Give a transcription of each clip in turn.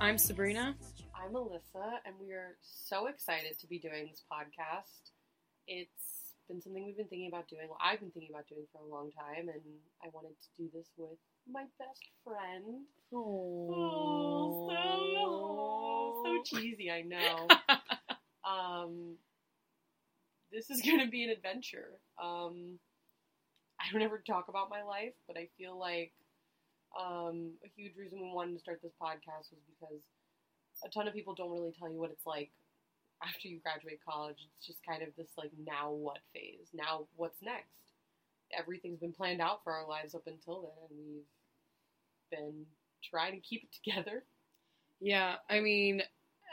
I'm Sabrina. I'm Alyssa, and we are so excited to be doing this podcast. It's been something we've been thinking about doing. Well, I've been thinking about doing for a long time, and I wanted to do this with my best friend. Oh, so, so cheesy, I know. um, this is going to be an adventure. Um, I don't ever talk about my life, but I feel like um, a huge reason we wanted to start this podcast was because a ton of people don't really tell you what it's like after you graduate college. It's just kind of this like now what phase. Now what's next? Everything's been planned out for our lives up until then, and we've been trying to keep it together. Yeah, I mean,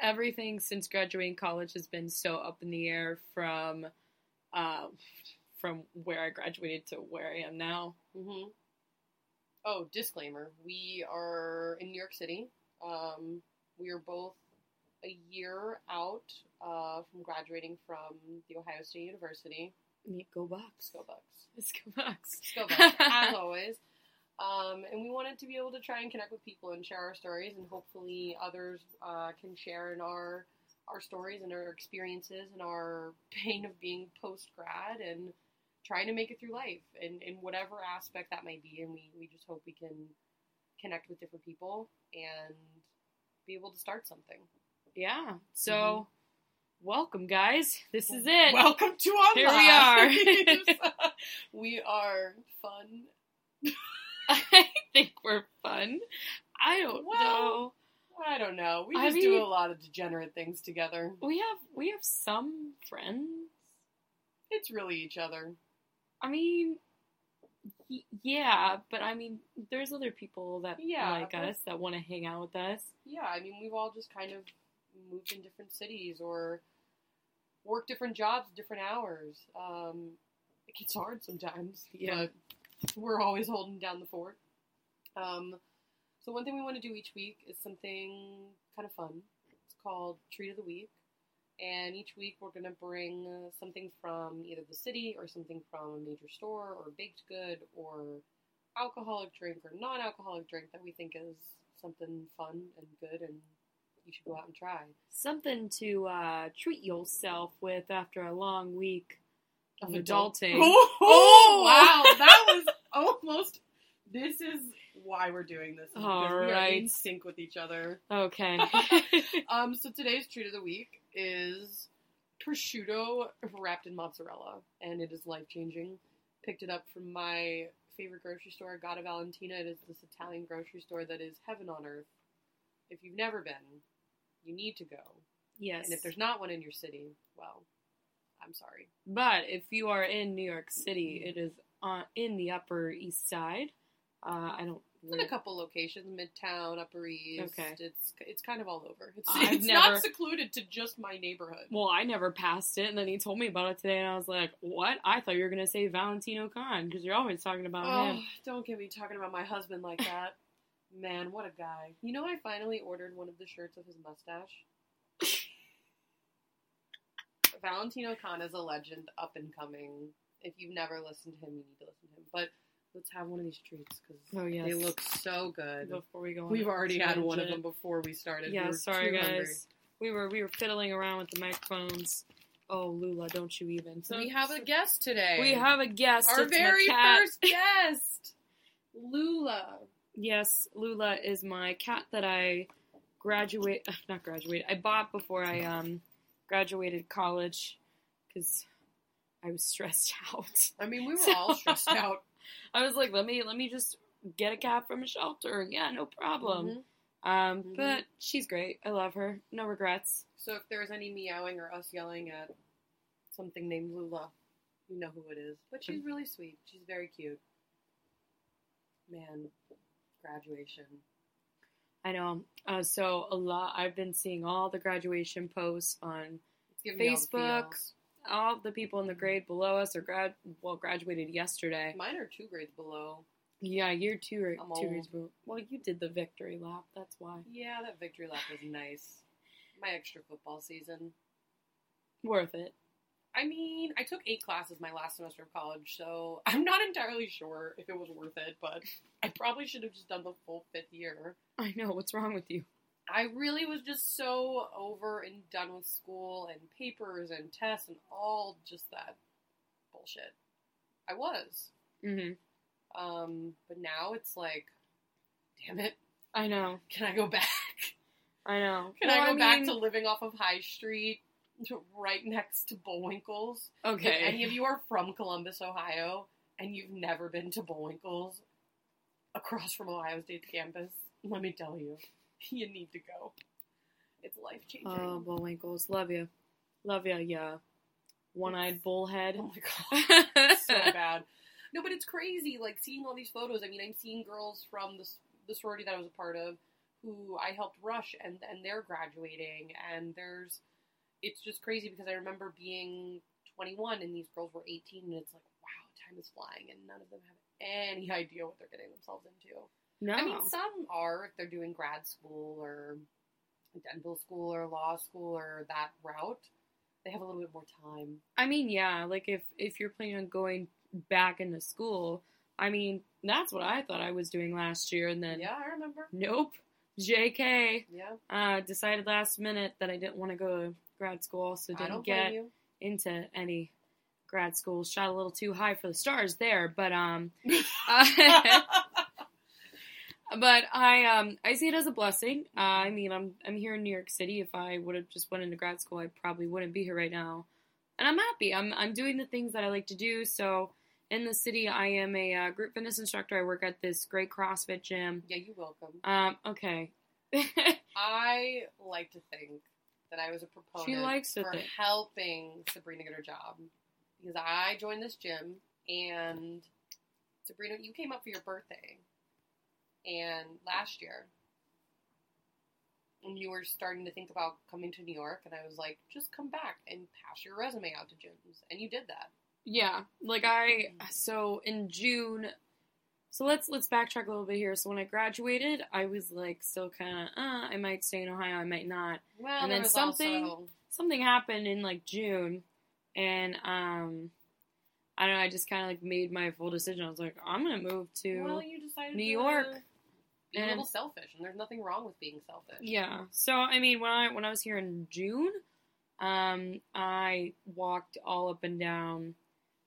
everything since graduating college has been so up in the air from um, from where I graduated to where I am now. Mm-hmm. Oh, disclaimer: we are in New York City. Um, we are both a year out uh, from graduating from the Ohio State University. Yeah, go Bucks. Go Bucks. Let's go Bucks. Go Bucks, as always. Um, and we wanted to be able to try and connect with people and share our stories, and hopefully others uh, can share in our our stories and our experiences and our pain of being post grad and trying to make it through life in, in whatever aspect that might be. And we, we just hope we can connect with different people and be able to start something. Yeah. So, mm-hmm. welcome, guys. This is it. Welcome to our Here we lives. we are fun. I think we're fun. I don't Well, know. I don't know. We I just do a lot of degenerate things together. We have we have some friends. It's really each other. I mean, y- yeah, but I mean, there's other people that Yeah, like us that want to hang out with us. Yeah, I mean, we've all just kind of moved in different cities or worked different jobs, different hours. Um, it gets hard sometimes. Yeah. We're always holding down the fort. Um, so one thing we want to do each week is something kind of fun. It's called Treat of the Week. And each week we're going to bring uh, something from either the city or something from a major store or baked good or alcoholic drink or non-alcoholic drink that we think is something fun and good and you should go out and try. Something to uh, treat yourself with after a long week of Of adulting. Oh, wow, that was almost. This is why we're doing this. is because All we are in sync with each other. Okay. Um, so today's treat of the week is prosciutto wrapped in mozzarella, and it is life changing. Picked it up from my favorite grocery store, Agata Valentina. It is this Italian grocery store that is heaven on earth. If you've never been, you need to go. yes. And if there's not one in your city, well, I'm sorry. But if you are in New York City, it is on, in the Upper East Side. Uh, I don't. It's in a couple locations, Midtown, Upper East. Okay. It's it's kind of all over. It's, it's never- not secluded to just my neighborhood. Well, I never passed it, and then he told me about it today, and I was like, "What? I thought you were gonna say Valentino Khan because you're always talking about Oh, him." don't get me talking about my husband like that. Man, what a guy. You know, I finally ordered one of the shirts of his mustache. Valentino Khan is a legend, up and coming. If you've never listened to him, you need to listen to him. But let's have one of these treats because Oh yes. they look so good. Before we go, on We've already had one of them before we started. Yeah, were sorry guys. hungry. We were we were fiddling around with the microphones. Oh, Lula, don't you even? So we have a guest today. we have a guest. our It's very first guest, Lula. Yes, Lula is my cat that I graduate not graduate. I bought before I um graduated college because I was stressed out. I mean, we were all stressed out. I was like, let me let me just get a cat from a shelter. Yeah, no problem. Mhm. Um, Mhm. but she's great. I love her. No regrets. So if there's any meowing or us yelling at something named Lula, you know who it is. But she's really sweet. She's very cute. Man, graduation. I know. Uh, so a lot. I've been seeing all the graduation posts on Facebook. All the people in the grade below us are grad well graduated yesterday. Mine are two grades below. Yeah, year two or I'm two old. grades below. Well, you did the victory lap. That's why. Yeah, that victory lap was nice. My extra football season. Worth it. I mean, I took eight classes my last semester of college, so I'm not entirely sure if it was worth it, but I probably should have just done the full fifth year. I know. What's wrong with you? I really was just so over and done with school and papers and tests and all just that bullshit. I was. hmm Um, but now it's like, damn it, I know. can I go back? I know. Can Well, I go back mean- to living off of High Street, right next to Bullwinkle's? Okay. If any of you are from Columbus, Ohio, and you've never been to Bullwinkle's across from Ohio State's campus, let me tell you, you need to go. It's life changing. Oh, Bullwinkles. Love you. Love you, yeah. One eyed bullhead. Oh my god, so bad. No, but it's crazy. Like seeing all these photos. I mean, I'm seeing girls from the the sorority that I was a part of, who I helped rush, and and they're graduating, and there's, it's just crazy because I remember being 21 and these girls were 18, and it's like, wow, time is flying, and none of them have any idea what they're getting themselves into. No. I mean, some are if they're doing grad school or dental school or law school or that route. They have a little bit more time. I mean, yeah, like if if you're planning on going back into school, I mean, that's what I thought I was doing last year, and then Yeah, I remember. nope, J.K. Yeah, Uh, decided last minute that I didn't want to go to grad school, so didn't get into any grad school. Shot a little too high for the stars there, but um, uh, but I um I see it as a blessing. Uh, I mean, I'm I'm here in New York City. If I would have just went into grad school, I probably wouldn't be here right now. And I'm happy. I'm I'm doing the things that I like to do. So in the city, I am a uh, group fitness instructor. I work at this great CrossFit gym. yeah, you're welcome. Um, okay. I like to think that I was a proponent She likes to for think. helping Sabrina get her job because I joined this gym and Sabrina, you came up for your birthday and last year. And you were starting to think about coming to New York, and I was like, just come back and pass your resume out to gyms. And you did that. Yeah, like I so in June. So let's let's backtrack a little bit here. So when I graduated, I was like still kind of, uh, I might stay in Ohio, I might not. Well, And then something- also Something happened in like June, and um, I don't know. I just kind of like made my full decision. I was like, I'm gonna move to well, you decided New to Be a little selfish, and there's nothing wrong with being selfish. Yeah. So I mean, when I when I was here in June, um, I walked all up and down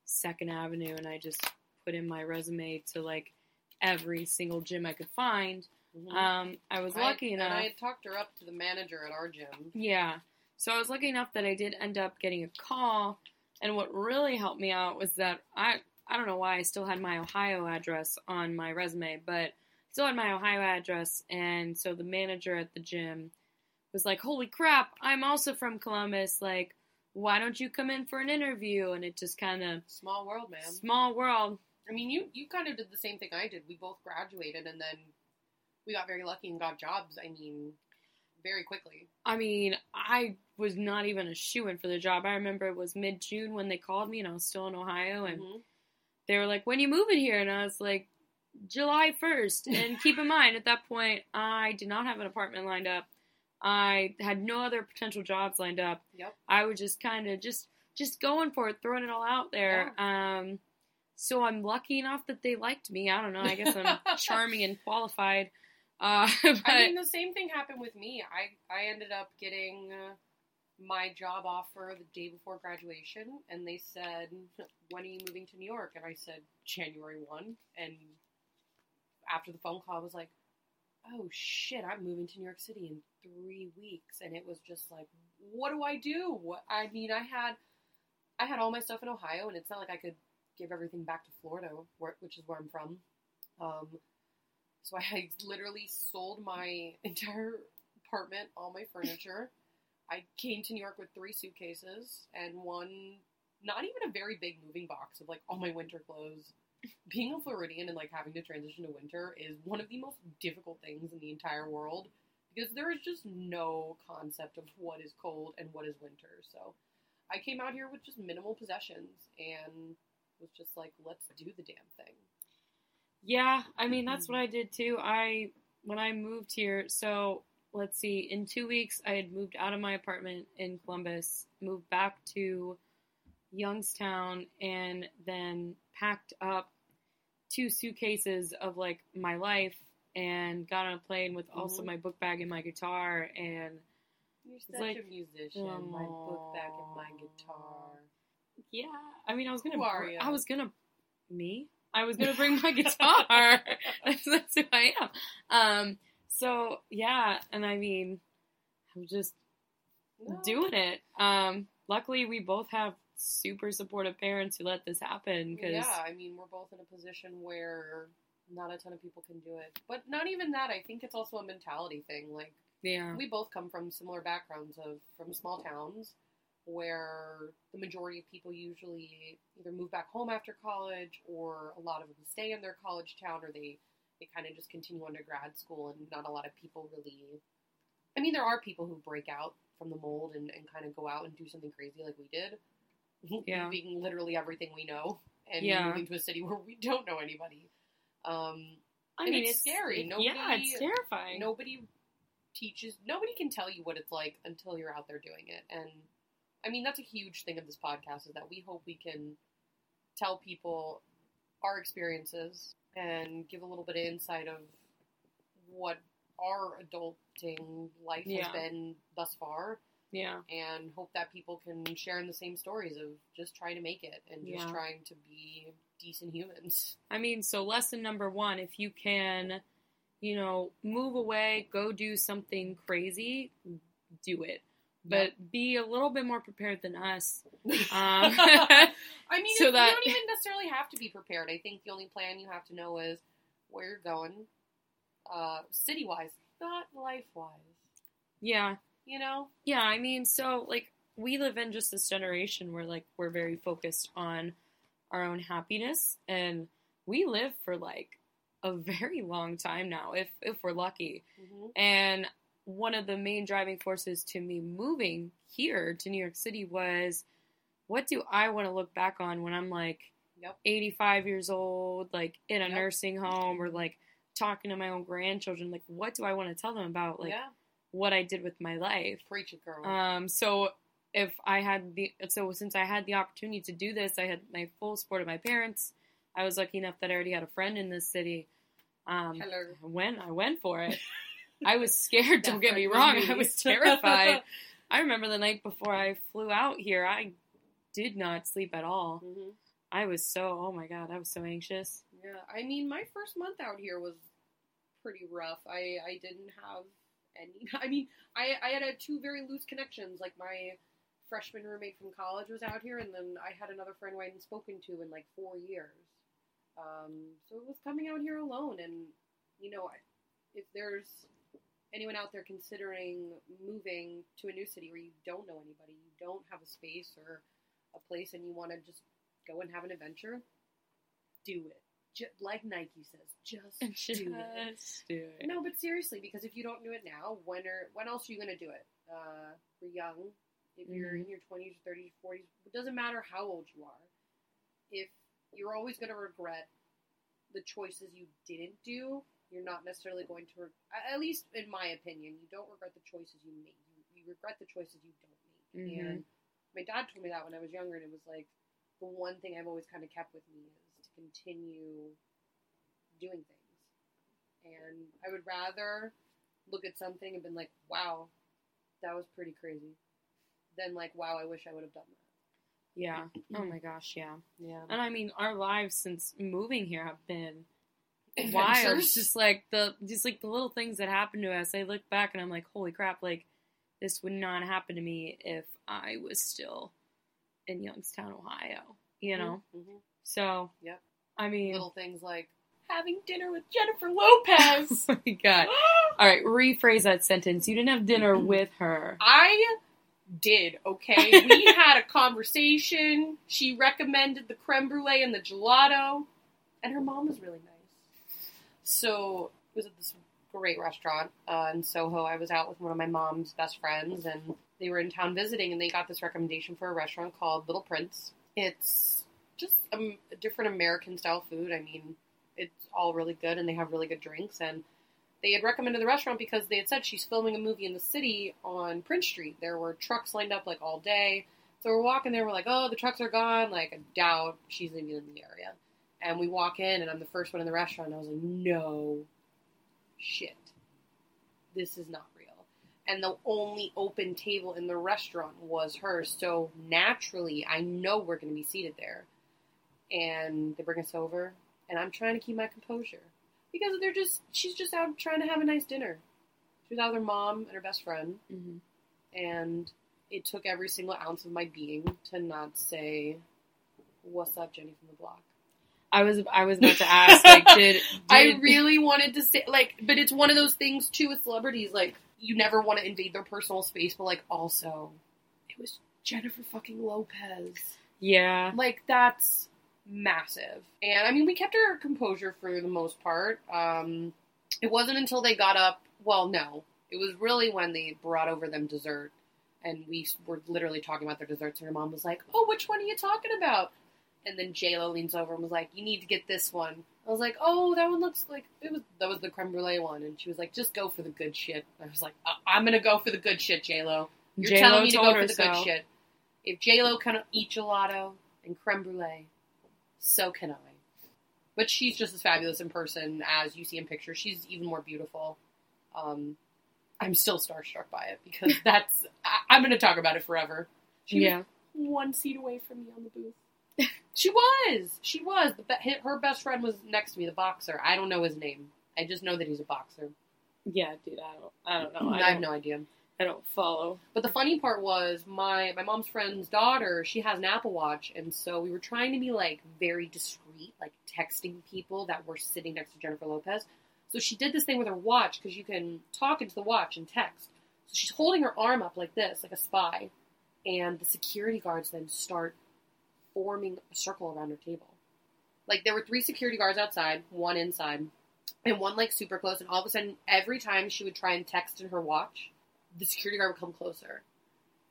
Second Avenue, and I just put in my resume to like every single gym I could find. Mhm. Um, I was I- lucky enough. And I had talked her up to the manager at our gym. Yeah. So I was lucky enough that I did end up getting a call, and what really helped me out was that I I don't know why I still had my Ohio address on my resume, but still had my Ohio address, and so the manager at the gym was like, "Holy crap! I'm also from Columbus. Like, why don't you come in for an interview?" And it just kind of Small world, man. small world. I mean, you you kind of did the same thing I did. We both graduated, and then we got very lucky and got jobs. I mean, very quickly. I mean, I was not even a shoe in for the job. I remember it was mid June when they called me, and I was still in Ohio, and Mhm. they were like, "When you moving here?" And I was like, "July 1st. And keep in mind, at that point, I did not have an apartment lined up. I had no other potential jobs lined up. Yep. I was just kind of just just going for it, throwing it all out there. Um, so I'm lucky enough that they liked me. I don't know. I guess I'm charming and qualified. Uh, but I mean, the same thing happened with me. I I ended up getting uh, my job offer the day before graduation, and they said, "When are you moving to New York?" And I said, "January one." And after the phone call, I was like, "Oh shit, I'm moving to New York City in three weeks," and it was just like, "What do I do?" What I mean, I had I had all my stuff in Ohio, and it's not like I could give everything back to Florida, which is where I'm from. Um, so I literally sold my entire apartment, all my furniture. I came to New York with three suitcases and one, not even a very big moving box of like all my winter clothes. Being a Floridian and like having to transition to winter is one of the most difficult things in the entire world because there is just no concept of what is cold and what is winter. So I came out here with just minimal possessions and was just like, let's do the damn thing. Yeah, I mean that's mm-hmm. what I did too. I when I moved here, so let's see, in 2 weeks I had moved out of my apartment in Columbus, moved back to Youngstown and then packed up two suitcases of like my life and got on a plane with also Mhm. my book bag and my guitar and You're such like- a musician. My book bag and my guitar. yeah, I mean I was gonna Who are ya? I was gonna me I was gonna bring my guitar. that's, that's who I am. Um, so yeah, and I mean I'm just No. doing it. Um, luckily we both have super supportive parents who let this happen because Yeah, I mean, we're both in a position where not a ton of people can do it. But not even that. I think it's also a mentality thing. Like, yeah, we both come from similar backgrounds of from small towns where the majority of people usually either move back home after college or a lot of them stay in their college town or they they kind of just continue on to grad school and not a lot of people really I mean there are people who break out from the mold and, and kind of go out and do something crazy like we did. Yeah. Leaving literally everything we know and Yeah. moving to a city where we don't know anybody. Um I mean it's scary. it- Nobody- yeah, it's terrifying. nobody teaches nobody can tell you what it's like until you're out there doing it and i mean that's a huge thing of this podcast is that we hope we can tell people our experiences and give a little bit of insight of what our adulting life Yeah. has been thus far yeah, and hope that people can share in the same stories of just trying to make it and just Yeah. trying to be decent humans I mean, so lesson number one: if you can, you know, move away, go do something crazy, do it. But be a little bit more prepared than us. Um, I mean, so that- you don't even necessarily have to be prepared. I think the only plan you have to know is where you're going, uh, city wise, not life wise. yeah, You know? Yeah, I mean, so like we live in just this generation where like we're very focused on our own happiness and we live for like a very long time now if if we're lucky. Mm-hmm. And one of the main driving forces to me moving here to New York City was what do I want to look back on when I'm like Yep. 85 years old, like in a Yep. nursing home or like talking to my own grandchildren, like what do I want to tell them about like yeah. What I did with my life? Preach it, girl. Um, so if I had the so since I had the opportunity to do this, I had my full support of my parents. I was lucky enough that I already had a friend in this city. Um, Hello. I went, I went for it. I was scared. Don't get me wrong. was I was terrified. I remember the night before I flew out here. I did not sleep at all. Mhm. I was so oh my god, I was so anxious. Yeah, I mean, my first month out here was pretty rough. I I didn't have any. I mean, I I had had two very loose connections. Like my freshman roommate from college was out here, and then I had another friend who I hadn't spoken to in like four years. Um, so it was coming out here alone, and you know, if there's anyone out there considering moving to a new city where you don't know anybody, you don't have a space or a place, and you want to just go and have an adventure, do it. Just, like Nike says, just do it. Just do it. No, but seriously, because if you don't do it now, when are when else are you going to do it? Uh, we're young. If you're Mhm. in your twenties, thirties, forties, it doesn't matter how old you are. If you're always going to regret the choices you didn't do, you're not necessarily going to. Re- at least in my opinion, you don't regret the choices you made. You, you regret the choices you don't make. Mhm. And my dad told me that when I was younger, and it was like the one thing I've always kind of kept with me is continue doing things. And I would rather look at something and been like, "Wow, that was pretty crazy," than like, "Wow, I wish I would have done that." Yeah. Oh my gosh, yeah. Yeah, And I mean, our lives since moving here have been wild. Just like the just like the little things that happened to us. I look back and I'm like, holy crap! Like this would not happen to me if I was still in Youngstown, Ohio. You know. Mhm. So. Yep. I mean, little things like having dinner with Jennifer Lopez. oh my god! All right, rephrase that sentence. You didn't have dinner with her. I did, okay? We had a conversation. She recommended the creme brulee and the gelato, and her mom was really nice. So it was at this great restaurant uh, in Soho. I was out with one of my mom's best friends, and they were in town visiting, and they got this recommendation for a restaurant called Little Prince. It's just um, a different American style food. I mean, it's all really good, and they have really good drinks, and they had recommended the restaurant because they had said she's filming a movie in the city on Prince Street. There were trucks lined up like all day. So we're walking there, we're like, oh, the trucks are gone. Like, I doubt she's even in the area. And we walk in, and I'm the first one in the restaurant. I was like, no shit, this is not real. And the only open table in the restaurant was hers. So naturally, I know we're going to be seated there. And they bring us over, and I'm trying to keep my composure because they're just she's just out trying to have a nice dinner. She was out with her mom and her best friend, Mhm. and it took every single ounce of my being to not say, "What's up, Jenny from the block." I was I was about to ask like did, did I really wanted to say like, but it's one of those things too with celebrities. Like, you never want to invade their personal space, but like, also, it was Jennifer fucking Lopez. yeah Like, that's massive. And I mean, we kept our composure for the most part. Um, it wasn't until they got up. Well, no, it was really when they brought over them dessert, and we were literally talking about their desserts. And her mom was like, "Oh, which one are you talking about?" And then J Lo leans over and was like, "You need to get this one." I was like, "Oh, that one looks like it was that was the creme brulee one." And she was like, "Just go for the good shit." I was like, I- "I'm gonna go for the good shit, J Lo. You're J-Lo telling me to go for the good shit. If J Lo can eat gelato and creme brulee, so can I." But she's just as fabulous in person as you see in pictures. She's even more beautiful. Um, I'm still starstruck by it because that's I, I'm going to talk about it forever. She yeah was one seat away from me on the booth. she was. She was. The, be- her best friend was next to me, the boxer. I don't know his name. I just know that he's a boxer. yeah dude I don't I don't know I, I have no idea. I don't follow But the funny part was my my mom's friend's daughter. She has an Apple Watch, and so we were trying to be like very discreet, like texting people that were sitting next to Jennifer Lopez. So she did this thing with her watch because you can talk into the watch and text. So she's holding her arm up like this, like a spy, and the security guards then start forming a circle around her table. Like there were three security guards outside, one inside, and one like super close. And all of a sudden, every time she would try and text in her watch, the security guard would come closer.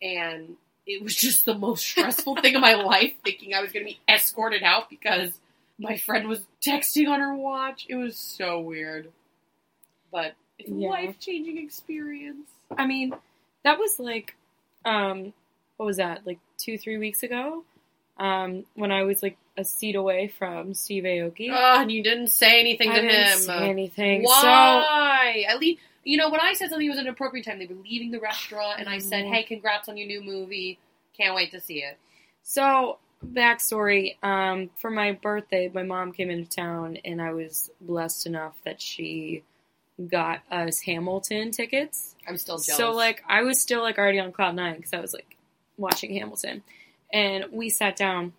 And it was just the most stressful thing of my life, thinking I was going to be escorted out because my friend was texting on her watch. It was so weird. But it's a Yeah. life changing experience. I mean that was like um what was that like two three weeks ago um when I was like a seat away from Steve Aoki Oh, and you didn't say anything I to didn't him. say anything so Why? At least you know when I said something it was an appropriate time. They were leaving the restaurant, and I said, Mhm. "Hey, congrats on your new movie! Can't wait to see it." So, backstory um, for my birthday, my mom came into town, and I was blessed enough that she got us Hamilton tickets. I'm still jealous. So, like, I was still like already on cloud nine because I was like watching Hamilton, and we sat down,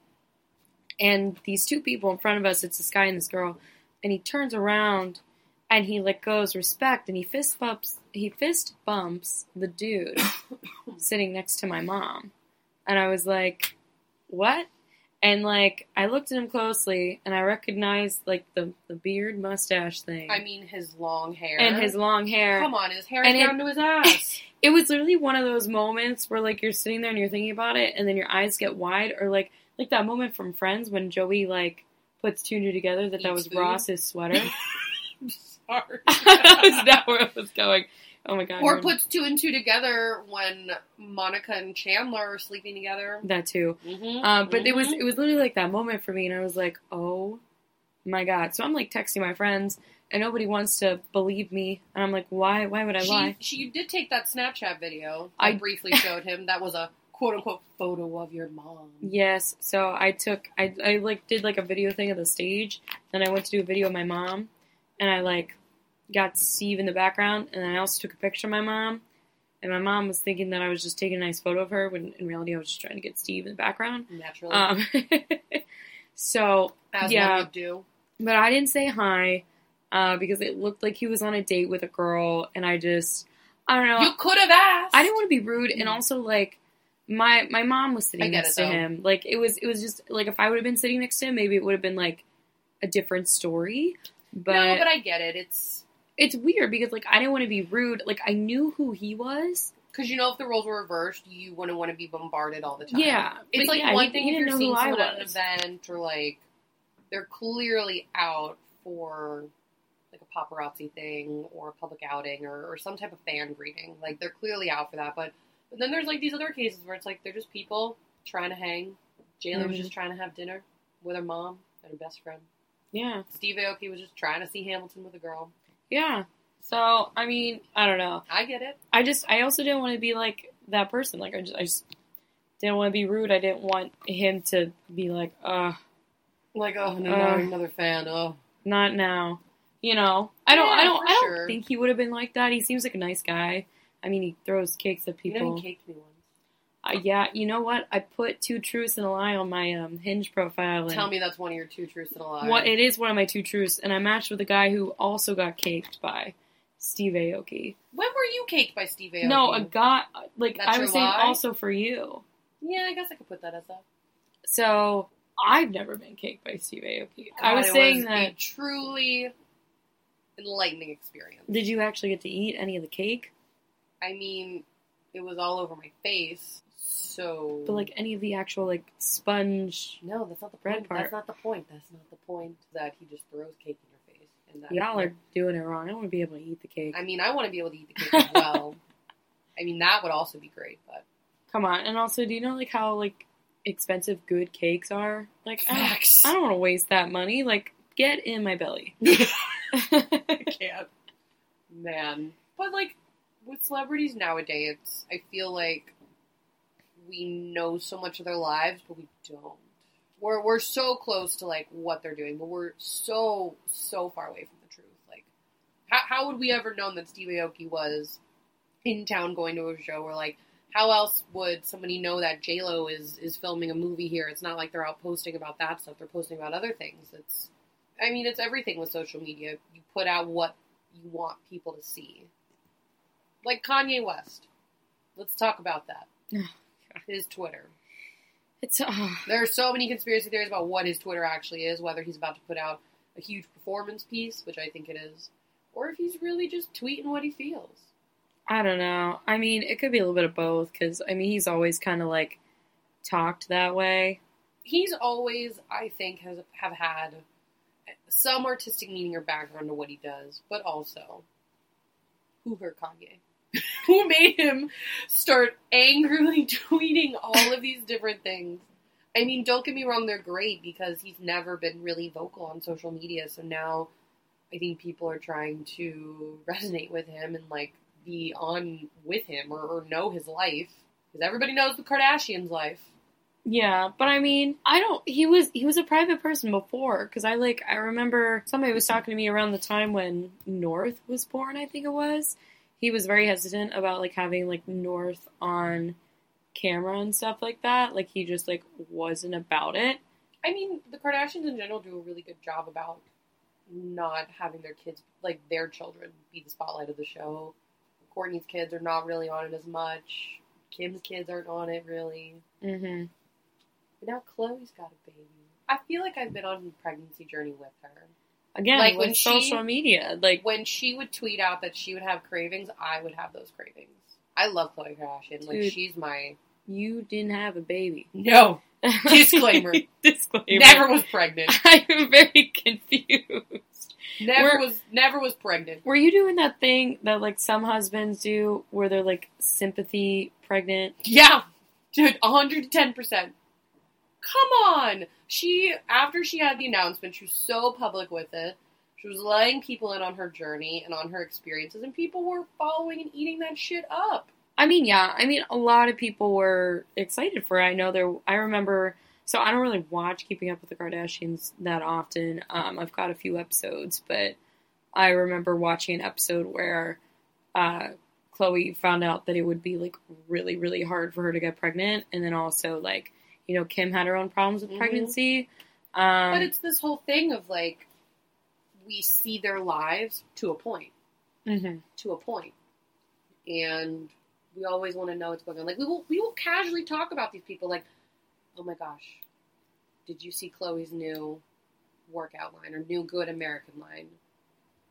and these two people in front of us, it's this guy and this girl, and he turns around. And he like goes respect, and he fist bumps. He fist bumps the dude sitting next to my mom, and I was like, "What?" And like I looked at him closely, and I recognized like the the beard mustache thing, I mean, his long hair and his long hair. Come on, his hair And is it- down to his ass. It was literally one of those moments where like you're sitting there and you're thinking about it, and then your eyes get wide, or like like that moment from Friends when Joey like puts two new together that that was food. Ross's sweater. I'm that was not where I was going. Oh my god! or you're- puts two and two together when Monica and Chandler are sleeping together. that too. Mm-hmm. Um, but it was it was literally like that moment for me, and I was like, oh my god. So I'm like texting my friends, and nobody wants to believe me, and I'm like, why? Why would I she, lie? she did take that Snapchat video. I, I- briefly showed him. That was a quote unquote photo of your mom. Yes. So I took I I like did like a video thing of the stage, then I went to do a video of my mom, and I like got Steve in the background, and then I also took a picture of my mom. And my mom was thinking that I was just taking a nice photo of her, when in reality I was just trying to get Steve in the background. Naturally, Um, so as yeah. do. But I didn't say hi uh, because it looked like he was on a date with a girl, and I just, I don't know. You could have asked. I didn't want to be rude, and also like my my mom was sitting next it, to though. him. Like it was it was just like if I would have been sitting next to him, maybe it would have been like a different story. But, no, but I get it. It's it's weird because like I didn't want to be rude. Like I knew who he was. because you know if the roles were reversed, you wouldn't want to be bombarded all the time. Yeah, It's like yeah, one he- thing he if you're seeing someone at an event or like they're clearly out for like a paparazzi thing or a public outing or, or some type of fan greeting. Like they're clearly out for that. But but then there's like these other cases where it's like they're just people trying to hang. J Lo was Mhm. just trying to have dinner with her mom and her best friend. Yeah, Steve Aoki was just trying to see Hamilton with a girl. yeah. So I mean, I don't know. I get it. I just I also didn't want to be like that person. Like I just I just didn't want to be rude. I didn't want him to be like, uh, Like, oh no, Uh. no, another fan. Oh, not now. You know, I don't, I don't, I don't sure. think he would have been like that. He seems like a nice guy. I mean, he throws cakes at you know, people. he caked me once. Uh, yeah, you know what? I put two truths and a lie on my um, Hinge profile. And Tell me that's one of your two truths and a lie. what it is one of my two truths, and I matched with a guy who also got caked by Steve Aoki. When were you caked by Steve Aoki? No, a guy like That's I was saying lie? also for you. Yeah, I guess I could put that as a. So I've never been caked by Steve Aoki. I was saying was that. a truly enlightening experience. Did you actually get to eat any of the cake? I mean, it was all over my face, so. But like any of the actual like sponge. no, that's not the bread point. part. That's not the point. That's not the point. That he just throws cake in your face, and that Y'all are doing it wrong. I want to be able to eat the cake. I mean, I want to be able to eat the cake as well. I mean, that would also be great, but Come on, and also, do you know like how like expensive good cakes are? Like I don't. I don't want to waste that money. Like get in my belly. I can't. Man. But like with celebrities nowadays, I feel like we know so much of their lives, but we don't. We're we're so close to like what they're doing, but we're so so far away from the truth. Like, how how would we ever known that Steve Aoki was in town going to a show? Or like, how else would somebody know that J Lo is is filming a movie here? It's not like they're out posting about that stuff. They're posting about other things. It's I mean, it's everything with social media. You put out what you want people to see. Like Kanye West. Let's talk about that. His Twitter. it's uh, There are so many conspiracy theories about what his Twitter actually is, whether he's about to put out a huge performance piece, which I think it is, or if he's really just tweeting what he feels. I don't know. I mean, it could be a little bit of both because I mean he's always kind of like talked that way. He's always, I think, has have had some artistic meaning or background to what he does, but also who hurt Kanye? who made him start angrily tweeting all of these different things? I mean, don't get me wrong, they're great because he's never been really vocal on social media, so now I think people are trying to resonate with him and like be on with him or, or know his life because everybody knows the Kardashians' life. Yeah, but I mean, I don't. He was he was a private person before because I like I remember somebody was talking to me around the time when North was born. I think it was. He was very hesitant about like having like North on camera and stuff like that. Like he just like wasn't about it. I mean, the Kardashians in general do a really good job about not having their kids, like their children, be the spotlight of the show. Kourtney's kids are not really on it as much. Kim's kids aren't on it really. Mm-hmm. But now Khloe's got a baby. I feel like I've been on a pregnancy journey with her. Again, Like, with when she- social media, like When she would tweet out that she would have cravings, I would have those cravings. I love Khloe Kardashian. Like Dude. she's my you didn't have a baby. no, Disclaimer. Disclaimer. never was pregnant. I'm very confused. Never We're- was never was pregnant. Were you doing that thing that like some husbands do where they're like sympathy pregnant? Yeah, dude, 110%. Come on. She, after she had the announcement, she was so public with it. She was letting people in on her journey and on her experiences, and people were following and eating that shit up. I mean, yeah. I mean, a lot of people were excited for it. I know there. I remember. So I don't really watch Keeping Up with the Kardashians that often. Um, I've got a few episodes, but I remember watching an episode where uh, Khloe found out that it would be like really, really hard for her to get pregnant, and then also like you know Kim had her own problems with Mhm. pregnancy. Um, But it's this whole thing of like, we see their lives to a point, mhm. to a point, and we always want to know what's going on. Like we will, we will casually talk about these people. Like, oh my gosh, did you see Khloe's new workout line or new Good American line?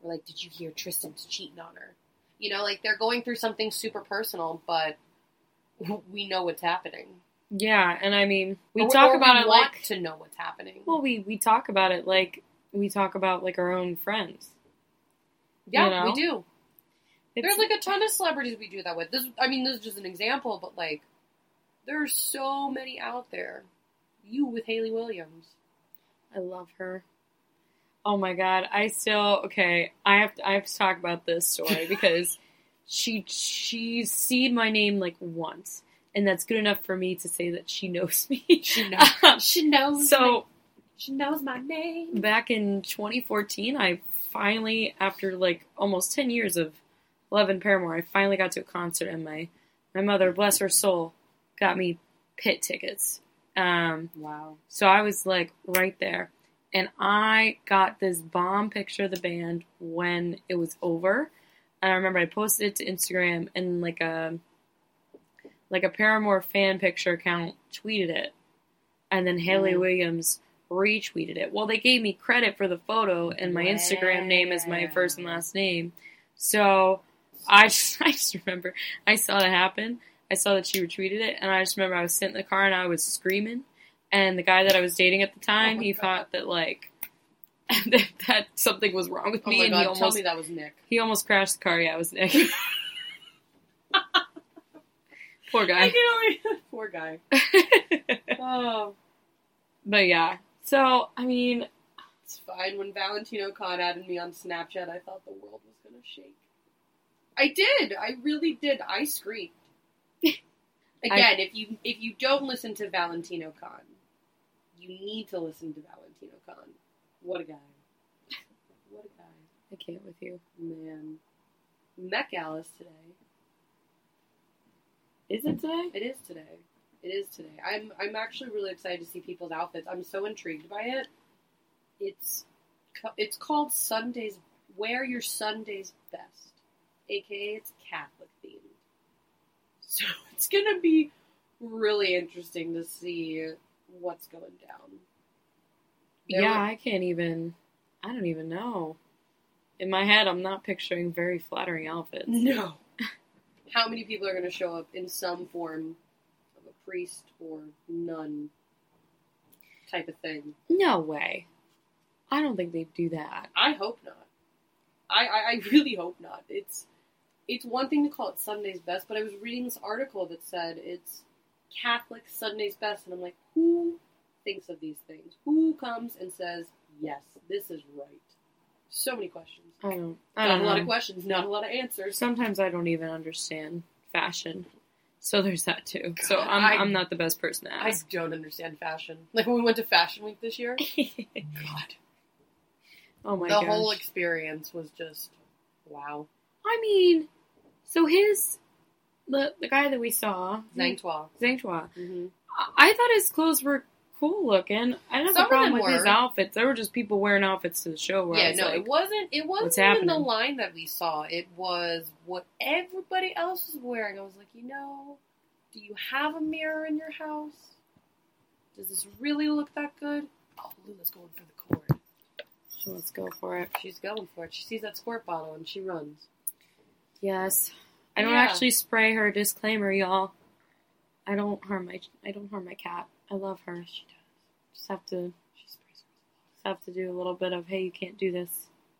Or like, did you hear Tristan's cheating on her? You know, like they're going through something super personal, but we know what's happening. Yeah, and I mean, we Or- talk or about we it like to know what's happening. well, we we talk about it like we talk about like our own friends. yeah, you know? we do. It's, There's like a ton of celebrities we do that with. This, I mean, this is just an example, but like, there are so many out there. You with Hayley Williams. I love her. Oh my god, I still okay. I have to, I have to talk about this story because she she's seen my name like once, and that's good enough for me to say that she knows me. She knows. she knows. so my, she knows my name. back in 2014, I finally, after like almost 10 years of Love and Paramore, I finally got to a concert, and my my mother, bless her soul, got me pit tickets. Um, Wow. so I was like right there. And I got this bomb picture of the band when it was over. And I remember I posted it to Instagram and like a like a Paramore fan picture account tweeted it. And then Hayley Mhm. Williams retweeted it. Well, they gave me credit for the photo and my Instagram name is my first and last name. So I just I just remember I saw it happen. I saw that she retweeted it, and I just remember I was sitting in the car and I was screaming. And the guy that I was dating at the time, Oh he God. thought that like that, that something was wrong with Oh me, and god, he tell almost me that was Nick. he almost crashed the car. Yeah, it was Nick. Poor I guy. only poor guy. Oh, but yeah, so I mean, it's fine. When Valentino Khan added me on Snapchat, I thought the world was gonna shake. I did. I really did. I screamed. Again, if you if you don't listen to Valentino Khan, you need to listen to Valentino Khan. What a guy. What a guy. I can't with you. Man. Met Gala's today. Is it today? It is today. It is today. I'm I'm actually really excited to see people's outfits. I'm so intrigued by it. It's it's called Sundays. Wear your Sundays best, aka it's Catholic themed. So it's gonna be really interesting to see what's going down. There yeah, were- I can't even. I don't even know. In my head, I'm not picturing very flattering outfits. No. How many people are going to show up in some form of a priest or nun type of thing? No way. I don't think they'd do that. I hope not. I, I, I really hope not. It's it's one thing to call it Sunday's best, but I was reading this article that said it's Catholic Sunday's best, and I'm like, who thinks of these things? Who comes and says, yes, this is right? So many questions. I don't. I Not don't a lot know. of questions, not a lot of answers. Sometimes I don't even understand fashion. So there's that too. So I'm I- I'm not the best person to ask. I don't understand fashion. Like when we went to Fashion Week this year, God, oh my the gosh. whole experience was just wow. I mean, so his the the guy that we saw, Zang Toi. Zhang Chua, Mm-hmm. I I thought his clothes were cool looking. I didn't have Some a problem with his outfits. There were just people wearing outfits to the show where Yeah, no, like, it wasn't. It wasn't even the line that we saw. It was what everybody else was wearing. I was like, you know, do you have a mirror in your house? Does this really look that good? Oh, Lula's going for the cord. "So let's go for it. She's going for it. She sees that squirt bottle and she runs. Yes. I don't Yeah. actually spray her. Disclaimer, y'all. I don't harm my I don't harm my cat. I love her. She does. Just have to She sprays her. just have to do a little bit of hey, you can't do this.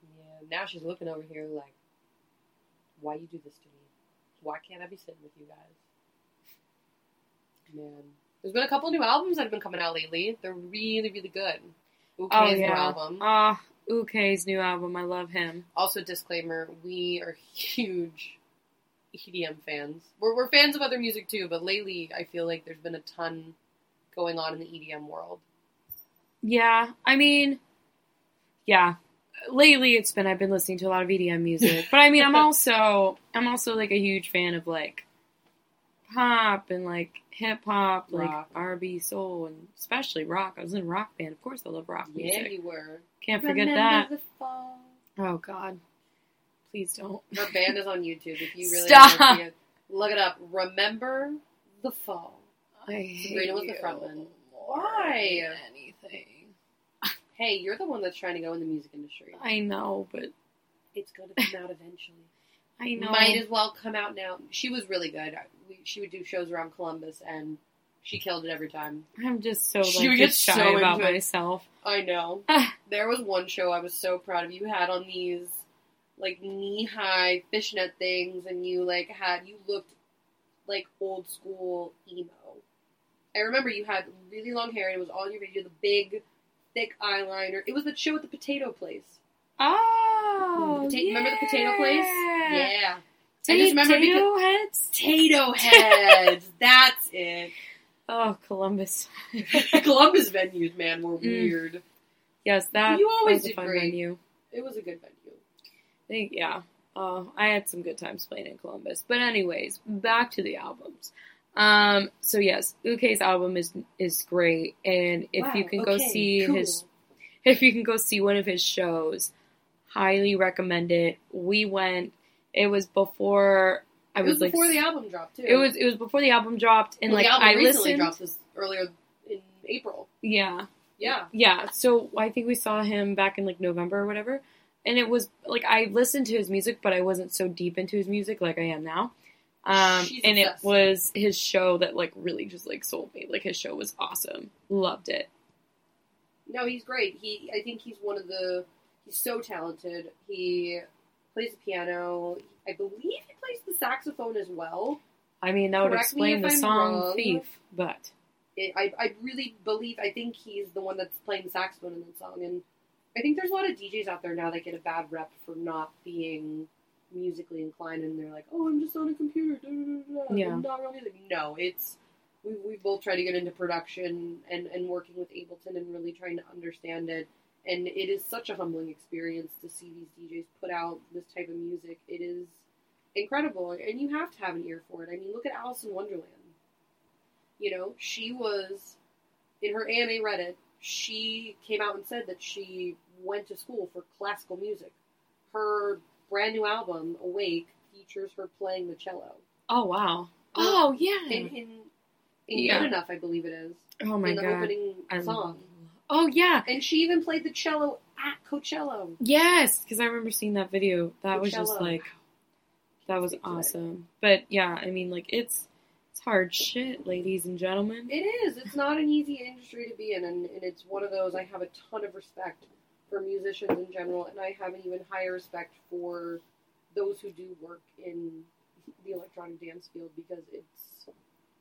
Yeah, now she's looking over here like, why you do this to me? Why can't I be sitting with you guys? Man, there's been a couple new albums that have been coming out lately. They're really, really good. Uke's oh new yeah. album. Ah, Uke's new album. I love him. Also, disclaimer: we are huge EDM fans. We're, we're fans of other music too, but lately I feel like there's been a ton going on in the EDM world. Yeah, I mean, yeah. Lately, it's been I've been listening to a lot of EDM music, but I mean, I'm also I'm also like a huge fan of like pop and like hip hop, like Rock. R&B, soul, and especially rock. I was in a rock band, of course. I love rock music. Yeah, you were. Can't forget Remember that. the fall. Oh God, please don't. Her band is on YouTube. If you really Stop. want to see it, look it up. Remember the fall. I hate Sabrina was the you frontman. more Why? Anything. Hey, you're the one that's trying to go in the music industry. I know, but It's going to come out eventually. I know. Might as well come out now. She was really good. We- She would do shows around Columbus, and she killed it every time. I'm just so She like would get just shy so about myself. I know. Ah. there was one show I was so proud of. You had on these like knee high fishnet things, and you like had you looked like old school emo. I remember you had really long hair, and it was all in your had the big, thick eyeliner. It was the show at the Potato Place. Oh, pota- remember the potato place? Yeah. I Potato, just remember potato heads. Potato heads. That's it. Oh, Columbus. Columbus venues, man, were Mm. weird. yes, that You always was a did fun great. venue. It was a good venue. I think, yeah. Oh, I had some good times playing in Columbus. But anyways, back to the albums. Um, so yes, Uke's album is is great, and if Wow, you can go see cool. his, if you can go see one of his shows, highly recommend it. We went. It was before I It was was, like. before the album dropped too. It was it was before the album dropped, and Well, like I recently listened. dropped this earlier in April. Yeah, Yeah. yeah. So I think we saw him back in like November or whatever. And it was like I listened to his music, but I wasn't so deep into his music like I am now. Um, She's and obsessed. it was his show that like really just like sold me. Like his show was awesome. Loved it. No, he's great. He, I think he's one of the. He's so talented. He plays the piano. I believe he plays the saxophone as well. I mean, that would Correct explain the I'm song wrong. "Thief," but It, I, I really believe. I think he's the one that's playing the saxophone in that song. And I think there's a lot of DJs out there now that get a bad rep for not being musically inclined, and they're like, "Oh, I'm just on a computer." Da, da, da, Yeah. I'm not real music. No, it's we we both try to get into production and and working with Ableton and really trying to understand it. And it is such a humbling experience to see these DJs put out this type of music. It is incredible, and you have to have an ear for it. I mean, look at Alison Wonderland. You know, she was in her AMA Reddit. She came out and said that she went to school for classical music. Her brand new album, Awake, features her playing the cello. oh wow, oh yeah, In, in, in Yeah. Good Enough, I believe it is. oh my in the god, opening song. oh yeah, And she even played the cello at Coachella. yes, because I remember seeing that video. That was just like that was Speak to it. awesome. But yeah, I mean, like it's it's hard shit, ladies and gentlemen. It is. It's not an easy industry to be in, and, and it's one of those I have a ton of respect for musicians in general, and I have an even higher respect for those who do work in the electronic dance field because it's,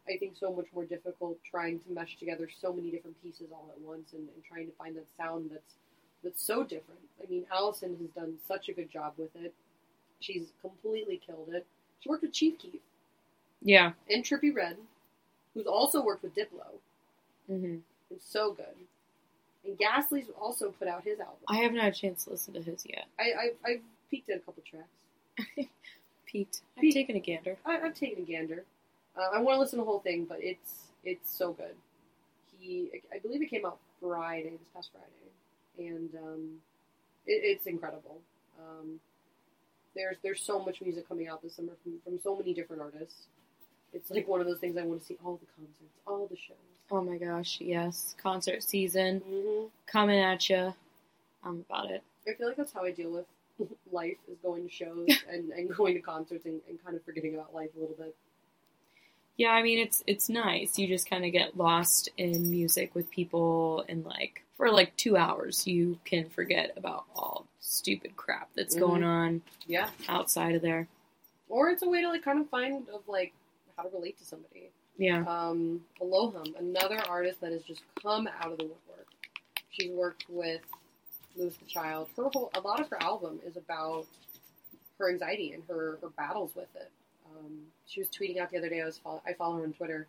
I think, so much more difficult trying to mesh together so many different pieces all at once and, and trying to find that sound that's that's so different. I mean, Alison has done such a good job with it. She's completely killed it. She worked with Chief Keef Yeah. and Trippie Redd, who's also worked with Diplo. hmm It's so good. And Ghastly's also put out his album. I haven't had a chance to listen to his yet. I, I, I've peeked at a couple tracks. Peaked. I've taken a gander. I, I've taken a gander. Uh, I want to listen to the whole thing, but it's it's so good. He, I believe it came out Friday, this past Friday, and um, it, it's incredible. Um, there's there's so much music coming out this summer from, from so many different artists. It's like one of those things I want to see all the concerts, all the shows. Oh my gosh, yes. Concert season hmm coming at you. I'm about it. I feel like that's how I deal with life is going to shows and, and going to concerts and, and kind of forgetting about life a little bit. Yeah, I mean it's it's nice. You just kind of get lost in music with people and like for like 2 hours you can forget about all stupid crap that's Mhm. going on Yeah. outside of there. Or it's a way to like kind of find of like how to relate to somebody. Yeah. Um, Elohim, another artist that has just come out of the woodwork. She's worked with Louis the Child. Her whole a lot of her album is about her anxiety and her, her battles with it. Um, she was tweeting out the other day. I was follow, I follow her on Twitter,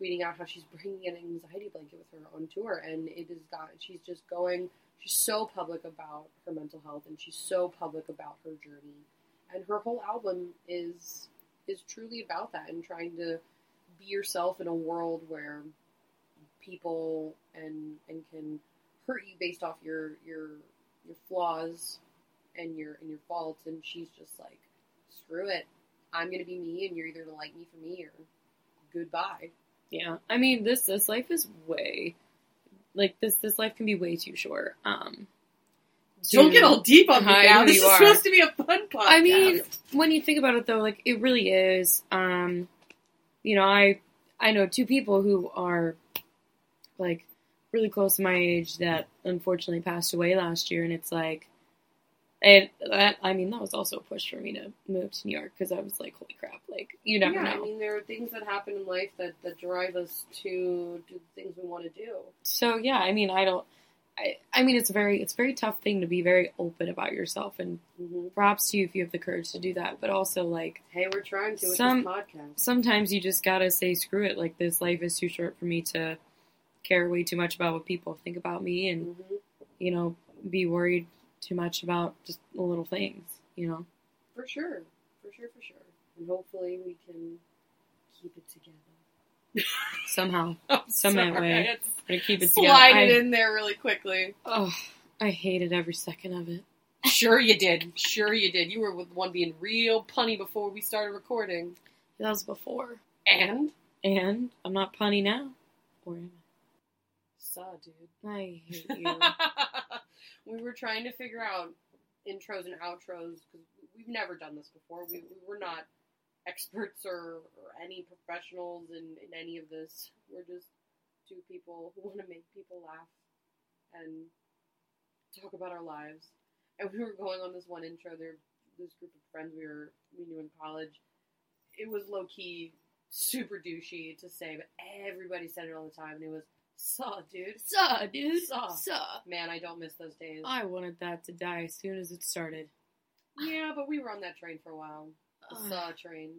tweeting out how she's bringing an anxiety blanket with her on tour, and it has got. She's just going. She's so public about her mental health, and she's so public about her journey, and her whole album is is truly about that and trying to be yourself in a world where people and and can hurt you based off your your your flaws and your and your faults and she's just like screw it i'm gonna be me and you're either gonna like me for me or goodbye Yeah. I mean this this life is way like this this life can be way too short. Um don't get all deep on me now this is are. supposed to be a fun podcast I mean, when you think about it, though, like it really is. Um, you know, I I know two people who are like really close to my age that unfortunately passed away last year, and it's like, it that I mean that was also a push for me to move to New York because I was like, holy crap, like you never yeah, know. I mean, there are things that happen in life that, that drive us to do the things we want to do. so yeah, I mean, I don't. I, I mean, it's very it's a very tough thing to be very open about yourself, and hmm props to you if you have the courage to do that. But also, like Hey, we're trying to with Some- this podcast. sometimes you just gotta say screw it. Like this life is too short for me to care way too much about what people think about me, and hmm you know, be worried too much about just the little things. You know, For sure, for sure, for sure. And hopefully we can keep it together. Somehow Some sorry, way. I to keep it together. Slide I, it in there really quickly. Oh, I hated every second of it. Sure you did. Sure you did. You were the one being real punny before we started recording. That was before, And? and I'm not punny now. Or am Saw, dude. I? I hate you. we were trying to figure out intros and outros because we've never done this before. We, we were not experts or, or any professionals in, in any of this. We're just two people who want to make people laugh and talk about our lives. And we were going on this one intro. There, this group of friends we were we knew in college. It was low key, super douchey to say, but everybody said it all the time, and it was "saw, dude." Suh, dude. Suh. Suh. Man, I don't miss those days. I wanted that to die as soon as it started. Yeah, but we were on that train for a while. The saw train.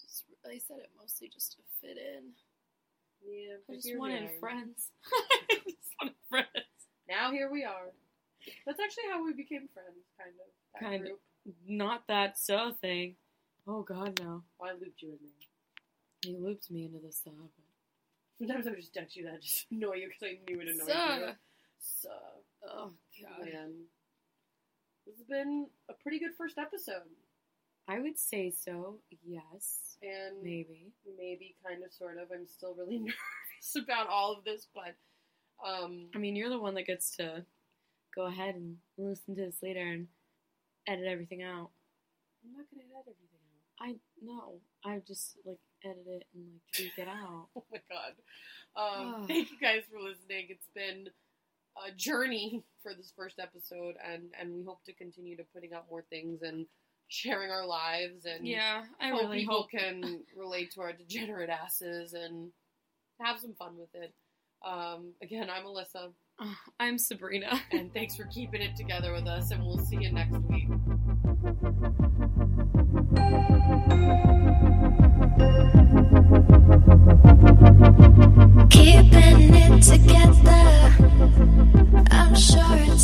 Just, I said it mostly just to fit in. Yeah, I just wanted friends. I just wanted friends. Now here we are. That's actually how we became friends, kind of. That Kind of. Not that so thing. Oh God, no. Well, I looped you in there. He looped me into the sub. Sometimes I would just text you that just annoy you because I knew it annoyed Suh. you. So, Oh God. man, this has been a pretty good first episode, I would say so. Yes. and Maybe. maybe kind of, sort of. I'm still really nervous about all of this, but um, I mean, you're the one that gets to go ahead and listen to this later and edit everything out. I'm not gonna edit everything out. I no. I just like edit it and like tweak it out. Oh my god. Um, thank you guys for listening. It's been a journey for this first episode, and and we hope to continue to putting out more things and sharing our lives and Yeah, I hope really people hope. can relate to our degenerate asses and have some fun with it. Um, again, I'm Alyssa, Ugh, I'm Sabrina. and thanks for keeping it together with us, and we'll see you next week. Keeping it together. I'm sure